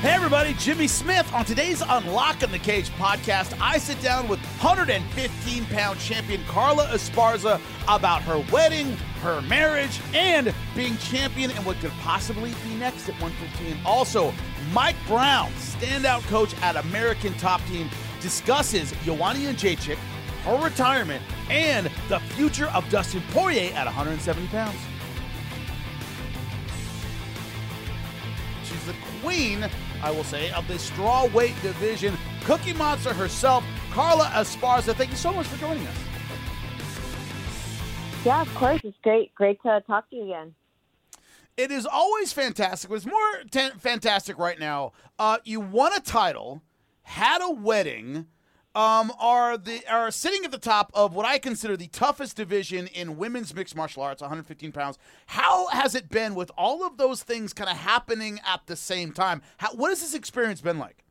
Hey everybody, Jimmy Smith. On today's Unlocking the Cage podcast, I sit down with 115 pound champion Carla Esparza about her wedding, her marriage, and being champion and what could possibly be next at 115. Also, Mike Brown, standout coach at American Top Team, discusses Joanna Jędrzejczyk, her retirement, and the future of Dustin Poirier at 170 pounds. She's the queen, I will say, of the straw weight division. Cookie Monster herself, Carla Esparza. Thank you so much for joining us. Yeah, of course. It's great. Great to talk to you again. It is always fantastic. It's more t- fantastic right now. Uh, you won a title, had a wedding, um, are the are sitting at the top of what I consider the toughest division in women's mixed martial arts, 115 pounds. How has it been with all of those things kind of happening at the same time? How, what has this experience been like?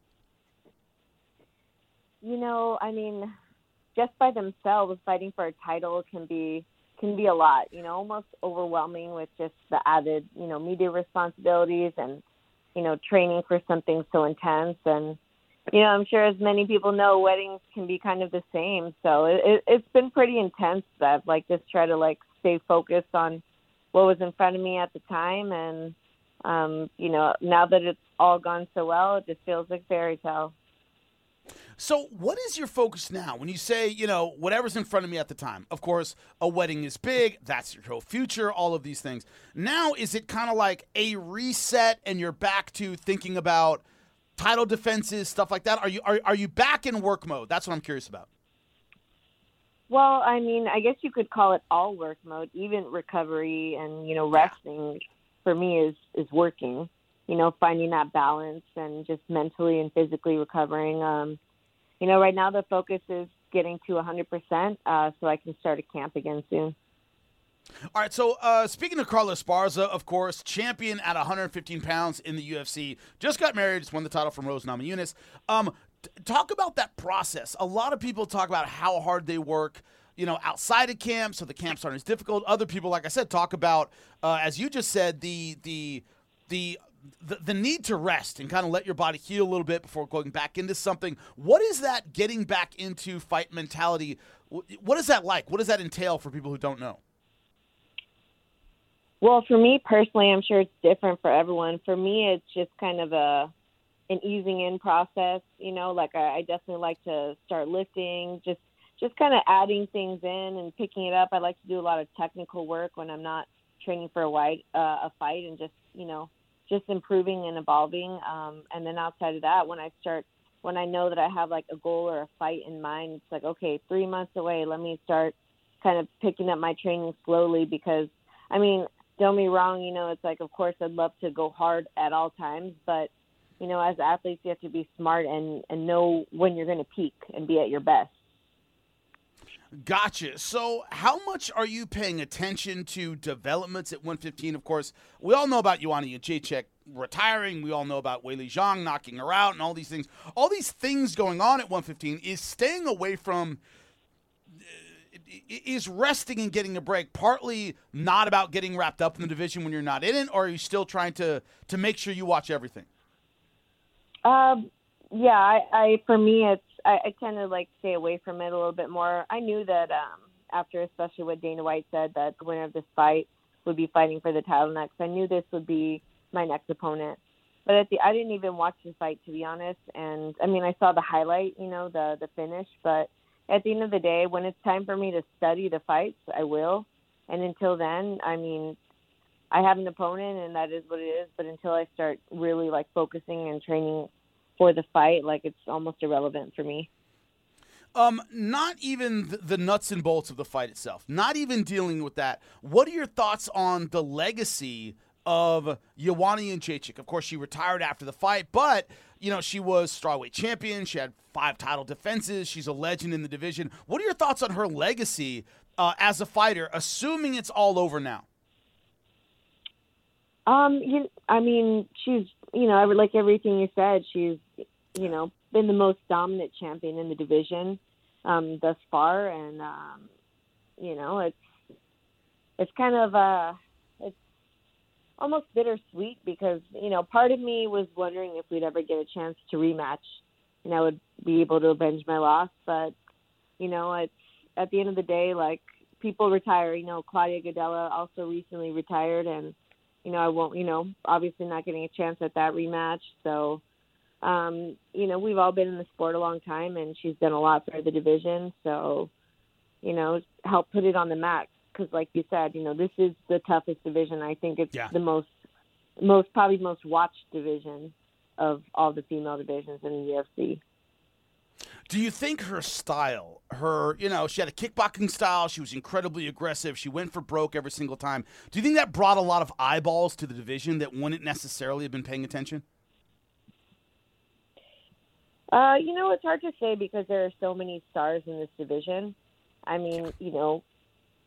You know, I mean, just by themselves, fighting for a title can be can be a lot. You know, almost overwhelming with just the added, you know, media responsibilities and you know, training for something so intense and you know, I'm sure as many people know, weddings can be kind of the same. So it, it, it's been pretty intense. That like just try to like stay focused on what was in front of me at the time, and um, you know, now that it's all gone so well, it just feels like fairy tale. So, what is your focus now when you say, you know, whatever's in front of me at the time? Of course, a wedding is big, that's your whole future, all of these things. Now, is it kind of like a reset and you're back to thinking about title defenses, stuff like that? Are you are, are you back in work mode? That's what I'm curious about. Well, I mean, I guess you could call it all work mode. Even recovery and you know resting for me is is working. You know, finding that balance and just mentally and physically recovering. Um, you know, right now the focus is getting to 100% uh, so I can start a camp again soon. All right, so uh, speaking of Carla Esparza, of course, champion at 115 pounds in the UFC, just got married, just won the title from Rose Namajunas. Um, t- talk about that process. A lot of people talk about how hard they work, you know, outside of camp, so the camps aren't as difficult. Other people, like I said, talk about, uh, as you just said, the the the the, the need to rest and kind of let your body heal a little bit before going back into something. What is that getting back into fight mentality? What is that like? What does that entail for people who don't know? Well, for me personally, I'm sure it's different for everyone. For me, it's just kind of a an easing in process. You know, like I, I definitely like to start lifting, just just kind of adding things in and picking it up. I like to do a lot of technical work when I'm not training for a white uh, a fight, and just you know just improving and evolving. Um, and then outside of that, when I start when I know that I have like a goal or a fight in mind, it's like okay, three months away. Let me start kind of picking up my training slowly because I mean don't me wrong, you know, it's like, of course, I'd love to go hard at all times, but you know, as athletes, you have to be smart and and know when you're going to peak and be at your best. Gotcha. So, how much are you paying attention to developments at 115? Of course, we all know about Joanna Jędrzejczyk retiring. We all know about Weili Zhang knocking her out and all these things. All these things going on at 115 is staying away from is resting and getting a break partly not about getting wrapped up in the division when you're not in it, or are you still trying to to make sure you watch everything? Um, yeah, I, I for me it's I, I tend to like stay away from it a little bit more. I knew that um, after especially what Dana White said that the winner of this fight would be fighting for the title next. I knew this would be my next opponent. But at the I didn't even watch the fight to be honest. And I mean I saw the highlight, you know, the the finish, but at the end of the day, when it's time for me to study the fights, I will. And until then, I mean, I have an opponent, and that is what it is. But until I start really like focusing and training for the fight, like it's almost irrelevant for me. Um, not even the nuts and bolts of the fight itself. Not even dealing with that. What are your thoughts on the legacy of Joanna Jędrzejczyk. Of course, she retired after the fight, but you know she was strawweight champion. She had five title defenses. She's a legend in the division. What are your thoughts on her legacy uh, as a fighter, assuming it's all over now? Um, you, I mean, she's you know, like everything you said. She's you know been the most dominant champion in the division um, thus far, and um, you know it's it's kind of uh almost bittersweet because you know part of me was wondering if we'd ever get a chance to rematch, and I would be able to avenge my loss. But you know, it's at the end of the day, like people retire. You know, Claudia Gadelha also recently retired, and you know, I won't. You know, obviously not getting a chance at that rematch. So, um, you know, we've all been in the sport a long time, and she's done a lot for the division. So, you know, help put it on the map because, like you said, you know, this is the toughest division. I think it's Yeah. the most, most probably most watched division of all the female divisions in the UFC. Do you think her style, her, you know, she had a kickboxing style, she was incredibly aggressive, she went for broke every single time. Do you think that brought a lot of eyeballs to the division that wouldn't necessarily have been paying attention? Uh, you know, it's hard to say because there are so many stars in this division. I mean, you know,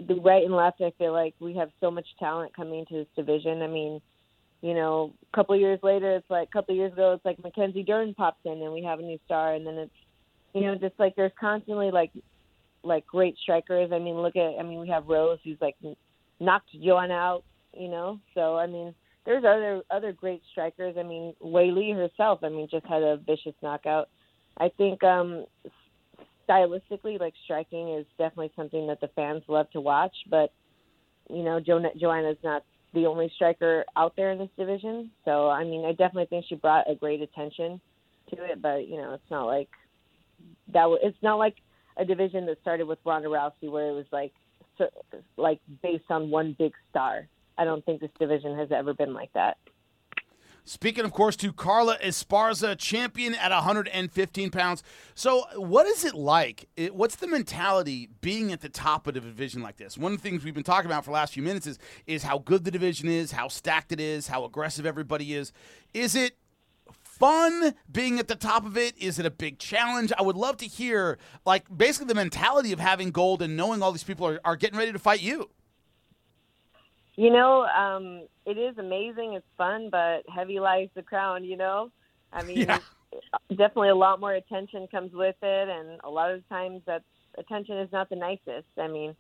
the right and left, I feel like we have so much talent coming into this division. I mean, you know, a couple of years later, it's like a couple of years ago, it's like Mackenzie Dern pops in and we have a new star, and then it's, you know, just like there's constantly like, like great strikers. I mean, look at, I mean, we have Rose who's like knocked Joanna out, you know. So I mean, there's other other great strikers. I mean, Weili herself, I mean, just had a vicious knockout. I think um stylistically, like striking is definitely something that the fans love to watch. But you know, jo- Joanna's not the only striker out there in this division. So I mean, I definitely think she brought a great attention to it. But you know, it's not like that. W- it's not like a division that started with Ronda Rousey, where it was like so, like based on one big star. I don't think this division has ever been like that. Speaking, of course, to Carla Esparza, champion at 115 pounds. So, what is it like? It, what's the mentality being at the top of the division like this? One of the things we've been talking about for the last few minutes is is how good the division is, how stacked it is, how aggressive everybody is. Is it fun being at the top of it? Is it a big challenge? I would love to hear, like, basically the mentality of having gold and knowing all these people are, are getting ready to fight you. You know, um, it is amazing. It's fun, but heavy lies the crown. You know, I mean, Yeah. definitely a lot more attention comes with it, and a lot of times that attention is not the nicest. I mean,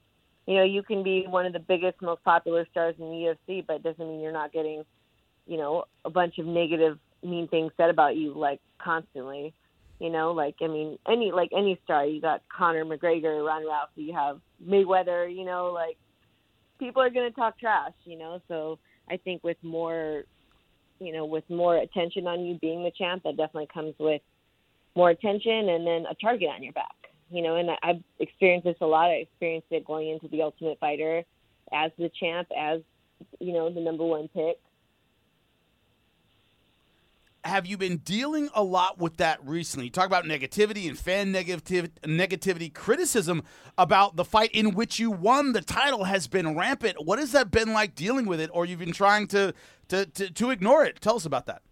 you know, you can be one of the biggest, most popular stars in the UFC, but it doesn't mean you're not getting, you know, a bunch of negative, mean things said about you like constantly. You know, like I mean, any like any star, you got Conor McGregor, Ron Rousey, you have Mayweather. You know, like people are going to talk trash, you know. So I think with more, you know, with more attention on you being the champ, that definitely comes with more attention and then a target on your back, you know. And I- I've experienced this a lot. I experienced it going into the Ultimate Fighter as the champ, as you know, the number one pick. Have you been dealing a lot with that recently? You talk about negativity and fan negativ- negativity, criticism about the fight in which you won the title has been rampant. What has that been like dealing with it, or you've been trying to to, to, to ignore it? Tell us about that.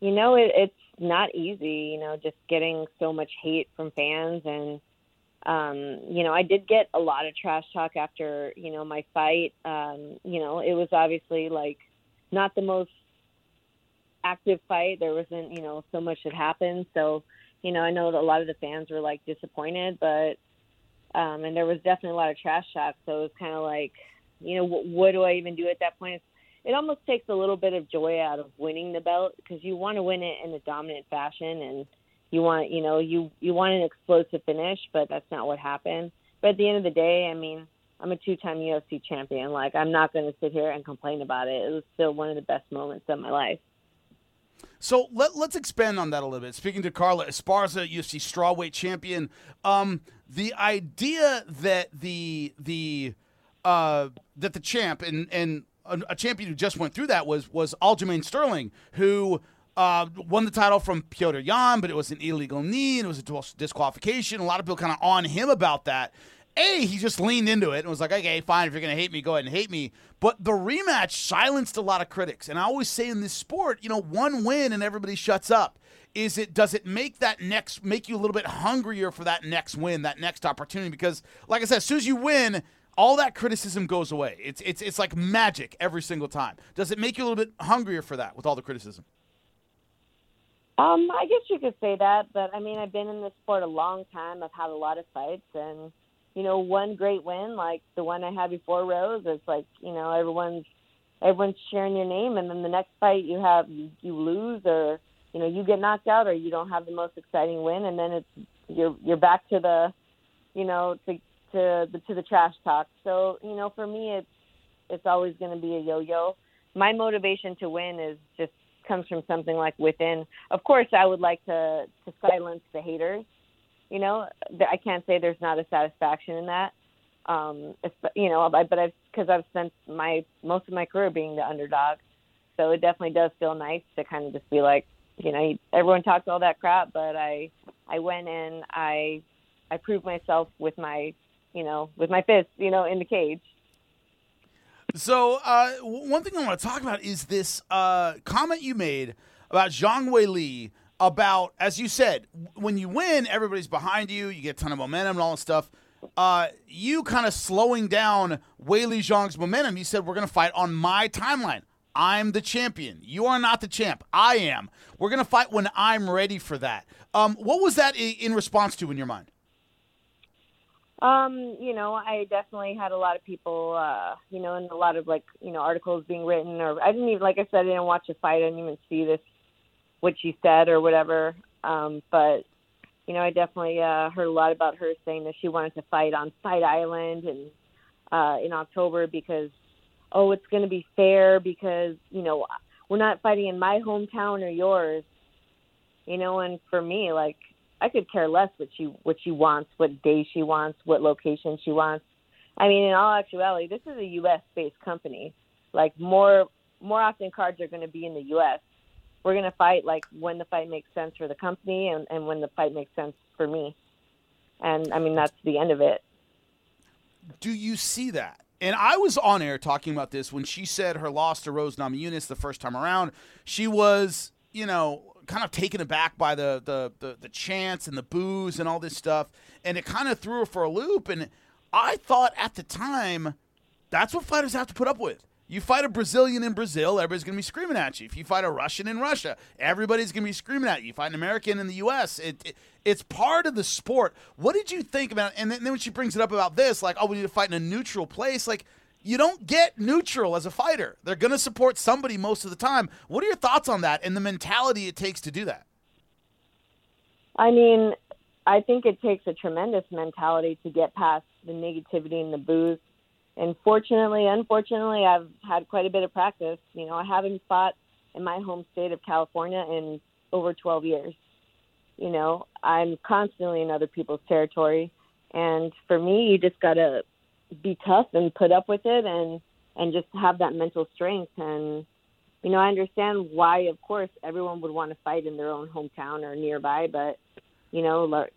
you know, it, it's not easy, you know, just getting so much hate from fans. And, um, you know, I did get a lot of trash talk after, you know, my fight. Um, you know, it was obviously like not the most active fight. There wasn't, you know, so much that happened. So, you know, I know that a lot of the fans were like disappointed, but, um, and there was definitely a lot of trash talk. So it was kind of like, you know, what, what do I even do at that point? it almost takes a little bit of joy out of winning the belt because you want to win it in a dominant fashion and you want you know you you want an explosive finish but that's not what happened but at the end of the day i mean i'm a two time ufc champion like i'm not going to sit here and complain about it it was still one of the best moments of my life So let, let's expand on that a little bit. Speaking to Carla Esparza, UFC strawweight champion, um, the idea that the the uh, that the champ and and a, a champion who just went through that was was Aljamain Sterling, who uh, won the title from Petr Yan, but it was an illegal knee and it was a disqualification. A lot of people kind of on him about that. A, he just leaned into it and was like, okay, fine, if you're going to hate me, go ahead and hate me. But the rematch silenced a lot of critics. And I always say in this sport, you know, one win and everybody shuts up. Is it does it make that next make you a little bit hungrier for that next win, that next opportunity? Because like I said, as soon as you win, all that criticism goes away. It's it's it's like magic every single time. Does it make you a little bit hungrier for that with all the criticism? um i guess you could say that but i mean i've been in this sport a long time i've had a lot of fights and you know one great win like the one i had before rose it's like you know everyone's everyone's cheering your name, and then the next fight you have you, you lose or you know you get knocked out or you don't have the most exciting win, and then it's you're you're back to the you know to to the to the trash talk. So you know for me it's it's always going to be a yo-yo. My motivation to win is just comes from something like within. Of course, I would like to to silence the haters. You know, I can't say there's not a satisfaction in that. Um, you know, but I've because I've spent my most of my career being the underdog, so it definitely does feel nice to kind of just be like, you know, everyone talks all that crap, but I I went in, I I proved myself with my, you know, with my fists, you know, in the cage. So uh, one thing I want to talk about is this uh, comment you made about Zhang Weili about, as you said, when you win, everybody's behind you, you get a ton of momentum and all that stuff. Uh, you kind of slowing down Weili Zhang's momentum. You said we're going to fight on my timeline. I'm the champion. You are not the champ. I am. We're going to fight when I'm ready for that. Um, what was that in response to in your mind? Um, you know, I definitely had a lot of people, uh, you know, and a lot of like, you know, articles being written or I didn't even, like I said, I didn't watch the fight. I didn't even see this, what she said or whatever. Um, but, you know, I definitely, uh, heard a lot about her saying that she wanted to fight on Fight Island and, uh, in October because, oh, it's going to be fair because, you know, we're not fighting in my hometown or yours, you know, and for me, like, I could care less what she what she wants, what day she wants, what location she wants. I mean, in all actuality, this is a U.S. based company. Like more more often, cards are going to be in the U.S. We're going to fight like when the fight makes sense for the company and, and when the fight makes sense for me. And I mean, that's the end of it. Do you see that? And I was on air talking about this when she said her loss to Rose Namajunas the first time around. She was, you know, kind of taken aback by the, the the the chants and the boos and all this stuff, and it kind of threw her for a loop. And I thought at the time, that's what fighters have to put up with. You fight a Brazilian in Brazil, everybody's going to be screaming at you. If you fight a Russian in Russia, everybody's going to be screaming at you. You fight an American in the U.S., it, it, it's part of the sport. What did you think about? And then, then when she brings it up about this, like, oh, we need to fight in a neutral place, like you don't get neutral as a fighter. They're going to support somebody most of the time. What are your thoughts on that and the mentality it takes to do that? I mean, I think it takes a tremendous mentality to get past the negativity and the boos. And fortunately, unfortunately, I've had quite a bit of practice. You know, I haven't fought in my home state of California in over 12 years. You know, I'm constantly in other people's territory. And for me, you just got to be tough and put up with it and and just have that mental strength and you know i understand why of course everyone would want to fight in their own hometown or nearby but you know like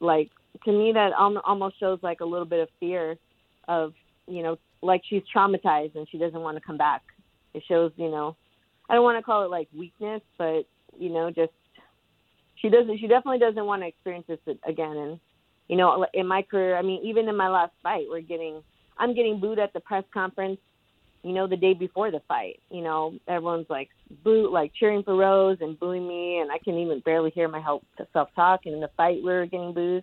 like to me that almost shows like a little bit of fear of you know like she's traumatized and she doesn't want to come back it shows you know i don't want to call it like weakness but you know just she doesn't she definitely doesn't want to experience this again and you know, in my career, I mean, even in my last fight, we're getting, I'm getting booed at the press conference, you know, the day before the fight. You know, everyone's like boo, like cheering for Rose and booing me, and I can even barely hear my self talk. And in the fight, we were getting booed,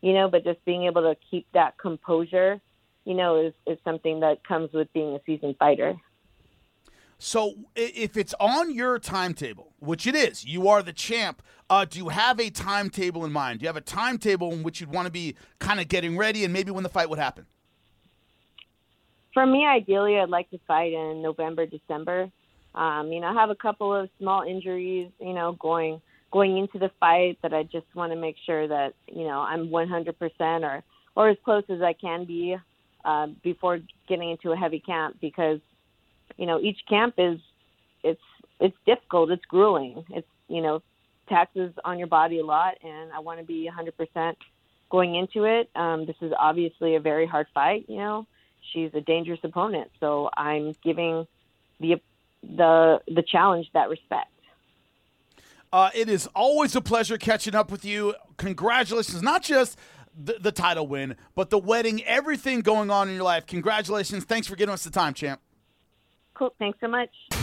you know, but just being able to keep that composure, you know, is, is something that comes with being a seasoned fighter. So if it's on your timetable, which it is, you are the champ. Uh, do you have a timetable in mind? Do you have a timetable in which you'd want to be kind of getting ready, and maybe when the fight would happen? For me, ideally, I'd like to fight in November, December. Um, you know, I have a couple of small injuries, you know, going going into the fight that I just want to make sure that you know I'm 100% or or as close as I can be uh, before getting into a heavy camp because you know, each camp is it's it's difficult, it's grueling. It's you know, taxes on your body a lot and I want to be 100% going into it. Um, this is obviously a very hard fight, you know. She's a dangerous opponent, so I'm giving the the the challenge that respect. Uh, it is always a pleasure catching up with you. Congratulations, not just the, the title win, but the wedding, everything going on in your life. Congratulations. Thanks for giving us the time, champ. Cool. Thanks so much.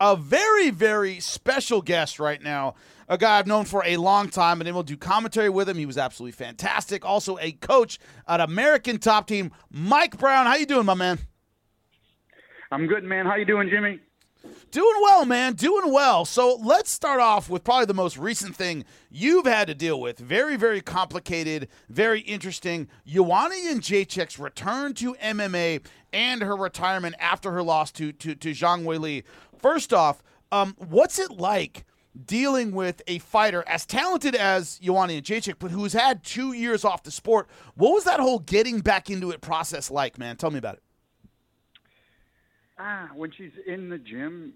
a very, very special guest right now. A guy I've known for a long time, and then we'll do commentary with him. He was absolutely fantastic. Also, a coach at American Top Team, Mike Brown. How you doing, my man? I'm good, man. How you doing, Jimmy? Doing well, man. Doing well. So let's start off with probably the most recent thing you've had to deal with. Very, very complicated, very interesting. Joanna Jędrzejczyk's return to MMA and her retirement after her loss to to, to Zhang Weili. First off, um, what's it like dealing with a fighter as talented as Joanna Jędrzejczyk, but who's had two years off the sport? What was that whole getting back into it process like, man? Tell me about it. Ah, when she's in the gym,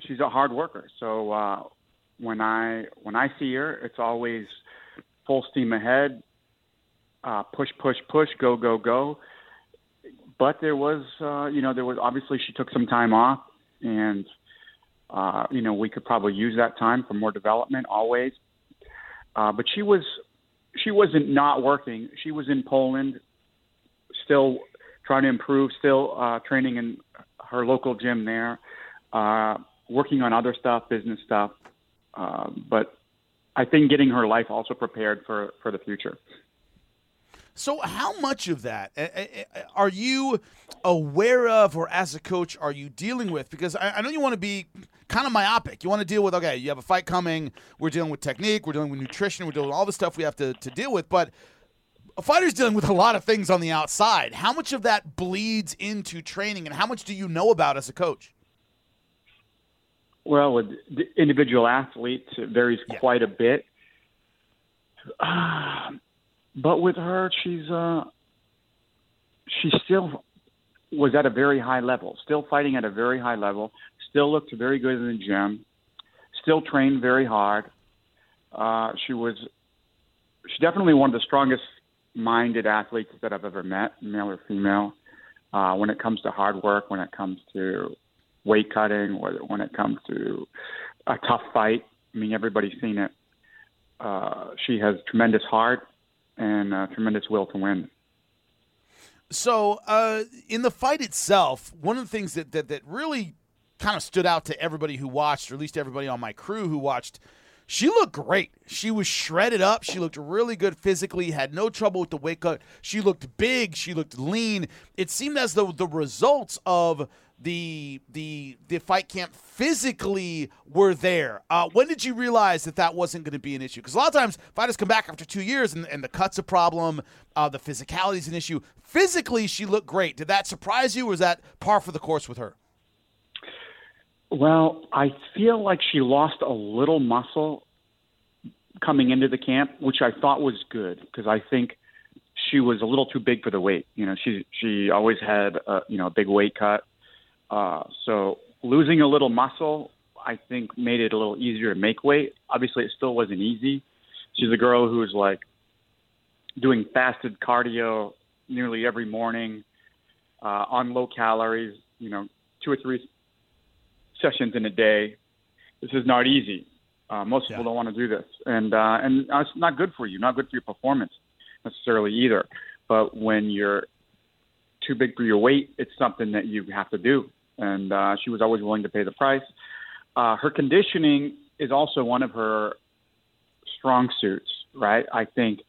she's a hard worker. So uh, when I when I see her, it's always full steam ahead, uh, push, push, push, go, go, go. But there was, uh, you know, there was obviously she took some time off, and uh, you know, we could probably use that time for more development always. Uh, but she was she wasn't not working. She was in Poland, still trying to improve, still uh, training in her local gym there, uh, working on other stuff, business stuff. Uh, but I think getting her life also prepared for for the future. So, how much of that are you aware of, or as a coach, are you dealing with? Because I, know you want to be kind of myopic. You want to deal with, okay, you have a fight coming. We're dealing with technique. We're dealing with nutrition. We're dealing with all the stuff we have to, to deal with. But a fighter's dealing with a lot of things on the outside. How much of that bleeds into training, and how much do you know about as a coach? Well, with individual athletes, it varies yeah. quite a bit. Uh, but with her, she's uh, she still was at a very high level, still fighting at a very high level, still looked very good in the gym, still trained very hard. Uh, she was she's definitely one of the strongest minded athletes that I've ever met, male or female. Uh, when it comes to hard work, when it comes to weight cutting, when it comes to a tough fight, I mean everybody's seen it. Uh, she has tremendous heart and a tremendous will to win. So, uh, in the fight itself, one of the things that, that, that really kind of stood out to everybody who watched, or at least everybody on my crew who watched, she looked great. She was shredded up. She looked really good physically, had no trouble with the weight cut. She looked big. She looked lean. It seemed as though the results of the the the fight camp physically were there. Uh, when did you realize that that wasn't going to be an issue? Because a lot of times fighters come back after two years and, and the cut's a problem, uh, the physicality is an issue. Physically, she looked great. Did that surprise you, or was that par for the course with her? Well, I feel like she lost a little muscle coming into the camp, which I thought was good because I think she was a little too big for the weight. You know, she she always had a, you know a big weight cut uh, so losing a little muscle, I think, made it a little easier to make weight. Obviously, it still wasn't easy. She's a girl who's like doing fasted cardio nearly every morning uh, on low calories. You know, two or three sessions in a day. This is not easy. Uh, most yeah. people don't want to do this, and uh, and it's not good for you, not good for your performance necessarily either. But when you're too big for your weight, it's something that you have to do and uh, she was always willing to pay the price. Uh, her conditioning is also one of her strong suits, right? I think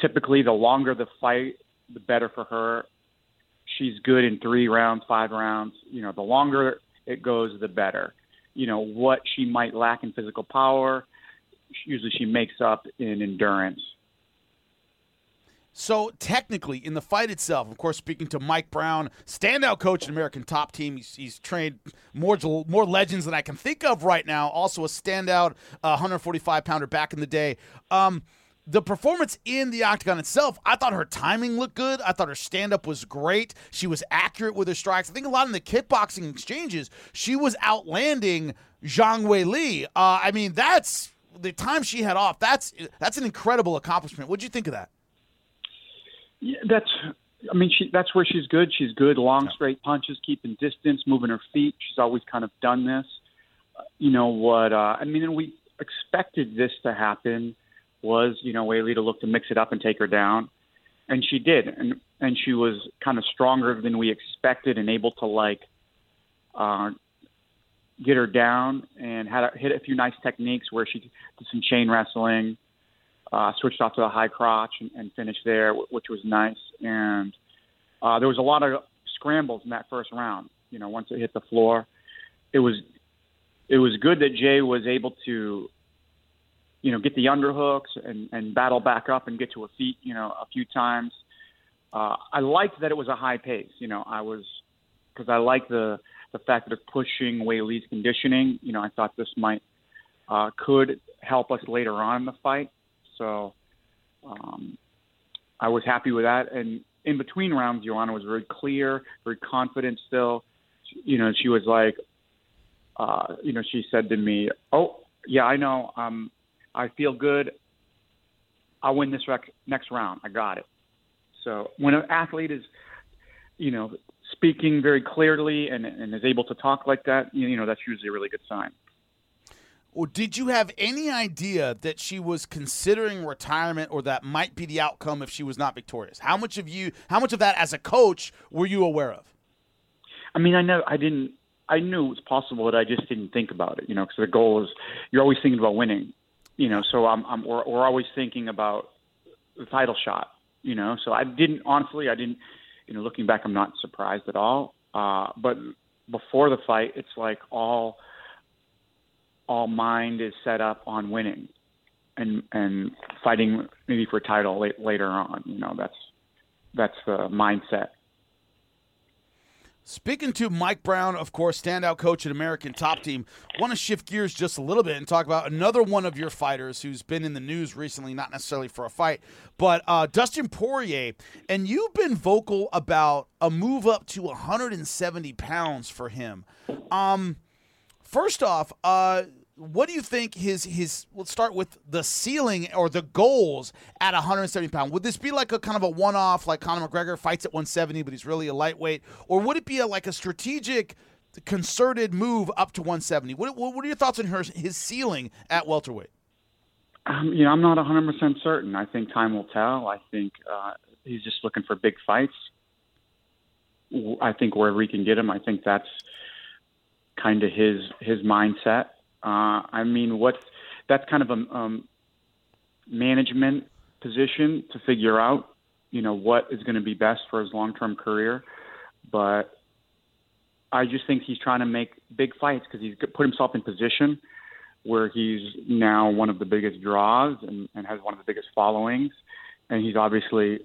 typically the longer the fight, the better for her. She's good in three rounds, five rounds. You know, the longer it goes, the better. You know, what she might lack in physical power, usually she makes up in endurance. So technically, in the fight itself, of course, speaking to Mike Brown, standout coach in American Top Team, he's, he's trained more more legends than I can think of right now. Also a standout uh, 145 pounder back in the day. Um, the performance in the octagon itself, I thought her timing looked good. I thought her stand up was great. She was accurate with her strikes. I think a lot in the kickboxing exchanges, she was outlanding Zhang Weili. Uh, I mean, that's the time she had off. That's that's an incredible accomplishment. What'd you think of that? Yeah, that's. I mean, she that's where she's good. She's good long straight punches, keeping distance, moving her feet. She's always kind of done this. Uh, you know what? Uh, I mean, and we expected this to happen was, you know, Weili to look to mix it up and take her down, and she did, and and she was kind of stronger than we expected and able to like uh, get her down and had a, hit a few nice techniques where she did some chain wrestling, uh, switched off to the high crotch and, and finished there, which was nice. And uh, there was a lot of scrambles in that first round. You know, once it hit the floor, it was it was good that Jay was able to you know, get the underhooks and, and battle back up and get to her feet, you know, a few times. Uh, I liked that it was a high pace. You know, I was because I like the the fact that they're pushing Weili's conditioning. You know, I thought this might uh, could help us later on in the fight. So um, I was happy with that. And in between rounds, Joanna was very clear, very confident still. You know, she was like, uh, you know, she said to me, "Oh, yeah, I know. Um, I feel good. I'll win this rec- next round. I got it. So when an athlete is, you know, speaking very clearly and, and is able to talk like that, you know, that's usually a really good sign. Well, did you have any idea that she was considering retirement or that might be the outcome if she was not victorious? How much of you, how much of that as a coach were you aware of? I mean, I know I didn't, I knew it was possible, but I just didn't think about it, you know, because the goal is you're always thinking about winning you know, so I'm, I'm we're, we're always thinking about the title shot, you know. So I didn't honestly, I didn't, you know, looking back, I'm not surprised at all. Uh, but before the fight, it's like all all mind is set up on winning and and fighting maybe for title late, later on. You know, that's that's the mindset. Speaking to Mike Brown, of course, standout coach at American Top Team, want to shift gears just a little bit and talk about another one of your fighters who's been in the news recently, not necessarily for a fight, but uh, Dustin Poirier. And you've been vocal about a move up to 170 pounds for him. Um, first off, uh, what do you think his his let's start with the ceiling or the goals at 170 pound would this be like a kind of a one-off like conor mcgregor fights at 170 but he's really a lightweight? Or would it be a, like a strategic concerted move up to 170 what, what are your thoughts on her, his ceiling at welterweight? Um, you know i'm not 100% certain. I think time will tell. I think uh, he's just looking for big fights. I think wherever he can get him i think that's kind of his his mindset uh, I mean, what that's kind of a um, management position to figure out, you know, what is going to be best for his long-term career. But I just think he's trying to make big fights because he's put himself in position where he's now one of the biggest draws and, and has one of the biggest followings, and he's obviously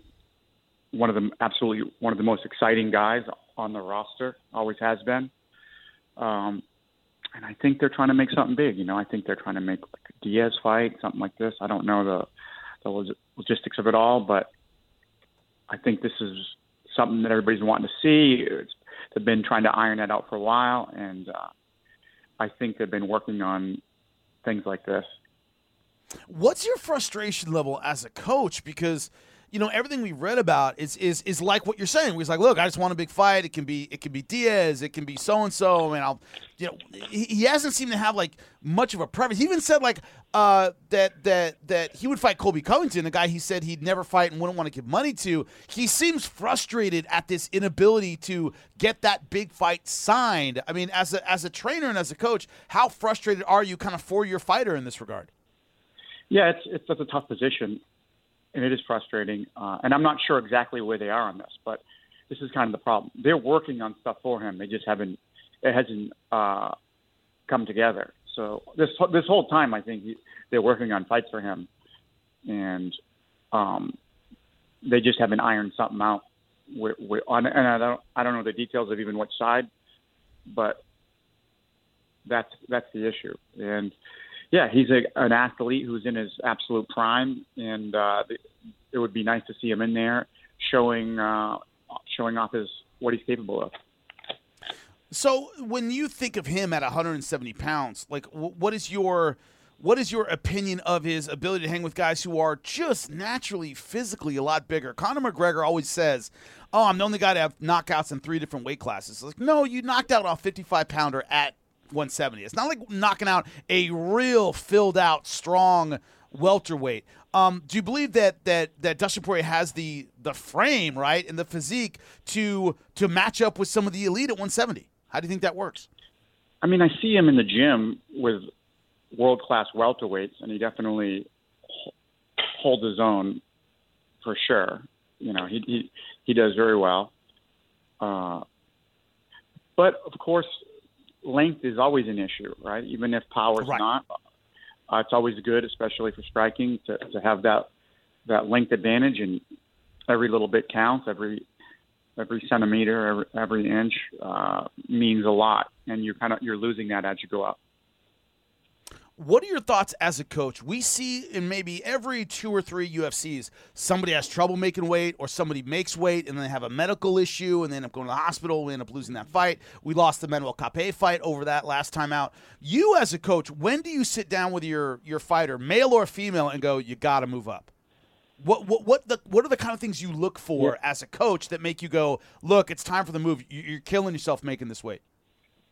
one of the absolutely one of the most exciting guys on the roster. Always has been. Um, and I think they're trying to make something big. You know, I think they're trying to make like a Diaz fight, something like this. I don't know the the logistics of it all, but I think this is something that everybody's wanting to see. It's, they've been trying to iron that out for a while, and uh, I think they've been working on things like this. What's your frustration level as a coach? Because you know everything we've read about is is is like what you're saying. He's like, look, I just want a big fight. It can be it can be Diaz, it can be so and so, and I'll, you know, he, he hasn't seemed to have like much of a preference. He even said like uh, that that that he would fight Colby Covington, the guy he said he'd never fight and wouldn't want to give money to. He seems frustrated at this inability to get that big fight signed. I mean, as a as a trainer and as a coach, how frustrated are you, kind of, for your fighter in this regard? Yeah, it's it's that's a tough position and it is frustrating. Uh, and I'm not sure exactly where they are on this, but this is kind of the problem. They're working on stuff for him. They just haven't. It hasn't uh, come together. So this this whole time, I think he, they're working on fights for him, and um, they just haven't ironed something out. With, with, on, and I don't I don't know the details of even which side, but that's that's the issue. And yeah, he's a, an athlete who's in his absolute prime, and uh, it would be nice to see him in there showing uh, showing off his what he's capable of. So, when you think of him at 170 pounds, like what is your what is your opinion of his ability to hang with guys who are just naturally physically a lot bigger? Conor McGregor always says, "Oh, I'm the only guy to have knockouts in three different weight classes." Like, no, you knocked out a 55 pounder at 170. It's not like knocking out a real filled out, strong welterweight. Um, do you believe that that that Dustin Poirier has the the frame right and the physique to to match up with some of the elite at 170? How do you think that works? I mean, I see him in the gym with world class welterweights, and he definitely holds his own for sure. You know, he he, he does very well. Uh, but of course, length is always an issue, right? Even if power is right. not, uh, it's always good, especially for striking, to, to have that that length advantage, and every little bit counts. Every every centimeter, every, every inch uh, means a lot, and you're kind of you're losing that as you go up. What are your thoughts as a coach? We see in maybe every two or three UFCs, somebody has trouble making weight, or somebody makes weight and they have a medical issue and they end up going to the hospital. We end up losing that fight. We lost the Manel Kape fight over that last time out. You, as a coach, when do you sit down with your your fighter, male or female, and go, "You got to move up"? What what what the what are the kind of things you look for yeah. as a coach that make you go, "Look, it's time for the move. You're killing yourself making this weight."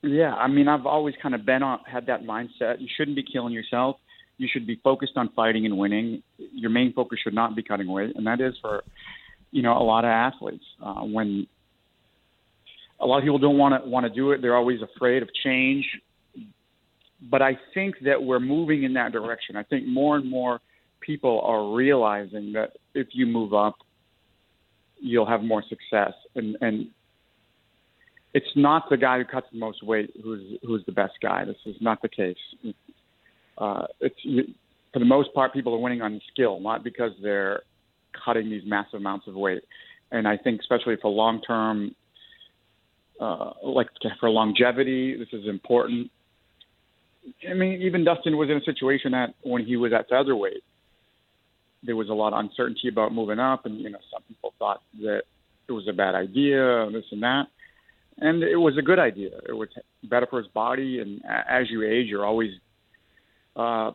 Yeah, I mean, I've always kind of been on had that mindset. You shouldn't be killing yourself. You should be focused on fighting and winning. Your main focus should not be cutting weight, and that is for you know a lot of athletes. Uh, when a lot of people don't want to want to do it, they're always afraid of change. But I think that we're moving in that direction. I think more and more people are realizing that if you move up, you'll have more success, and and it's not the guy who cuts the most weight who's who's the best guy. This is not the case. Uh, it's for the most part, people are winning on skill, not because they're cutting these massive amounts of weight. And I think, especially for long term, uh, like for longevity, this is important. I mean, even Dustin was in a situation that when he was at featherweight, there was a lot of uncertainty about moving up, and you know, some people thought that it was a bad idea, this and that and it was a good idea. It was better for his body, and as you age, you're always uh,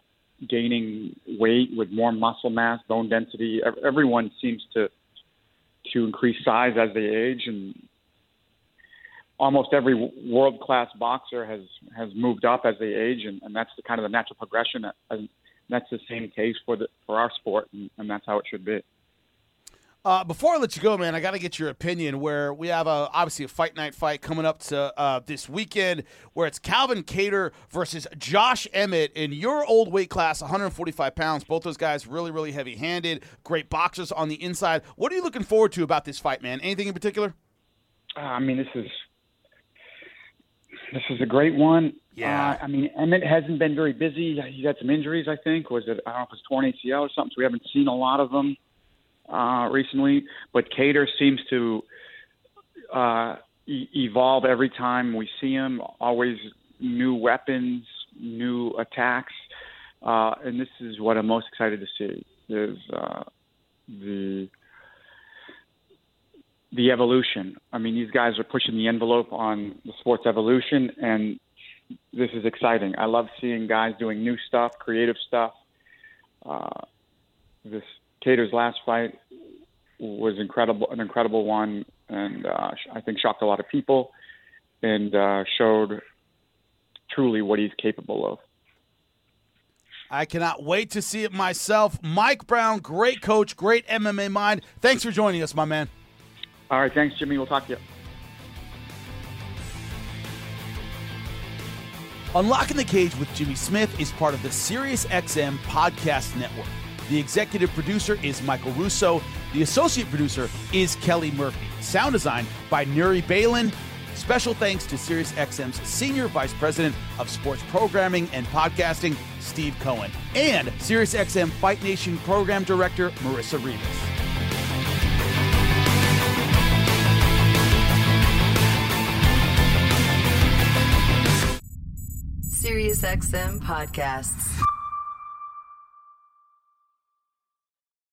gaining weight with more muscle mass, bone density. Everyone seems to to increase size as they age, and almost every world class boxer has has moved up as they age, and, and that's the kind of the natural progression. And that's the same case for the for our sport, and, and that's how it should be. Uh, before I let you go, man, I got to get your opinion. Where we have a obviously a fight night fight coming up to uh, this weekend, where it's Calvin Kattar versus Josh Emmett in your old weight class, 145 pounds. Both those guys really, really heavy handed, great boxers on the inside. What are you looking forward to about this fight, man? Anything in particular? Uh, I mean, this is this is a great one. Yeah. Uh, I mean, Emmett hasn't been very busy. He's had some injuries, I think. Was it I don't know if it's torn ACL or something. So we haven't seen a lot of them uh, recently, but Kattar seems to uh, e- evolve every time we see him. Always new weapons, new attacks, uh, and this is what I'm most excited to see is uh, the the evolution. I mean, these guys are pushing the envelope on the sport's evolution, and this is exciting. I love seeing guys doing new stuff, creative stuff. Uh, this Kattar's last fight was incredible, an incredible one, and uh, I think shocked a lot of people, and uh, showed truly what he's capable of. I cannot wait to see it myself. Mike Brown, great coach, great MMA mind. Thanks for joining us, my man. All right, thanks, Jimmy. We'll talk to you. Unlocking the Cage with Jimmy Smith is part of the SiriusXM Podcast Network. The executive producer is Michael Russo. The associate producer is Kelly Murphy. Sound design by Nuri Balin. Special thanks to SiriusXM's Senior Vice President of Sports Programming and Podcasting, Steve Cohen, and SiriusXM Fight Nation Program Director, Marissa Rivas. SiriusXM Podcasts.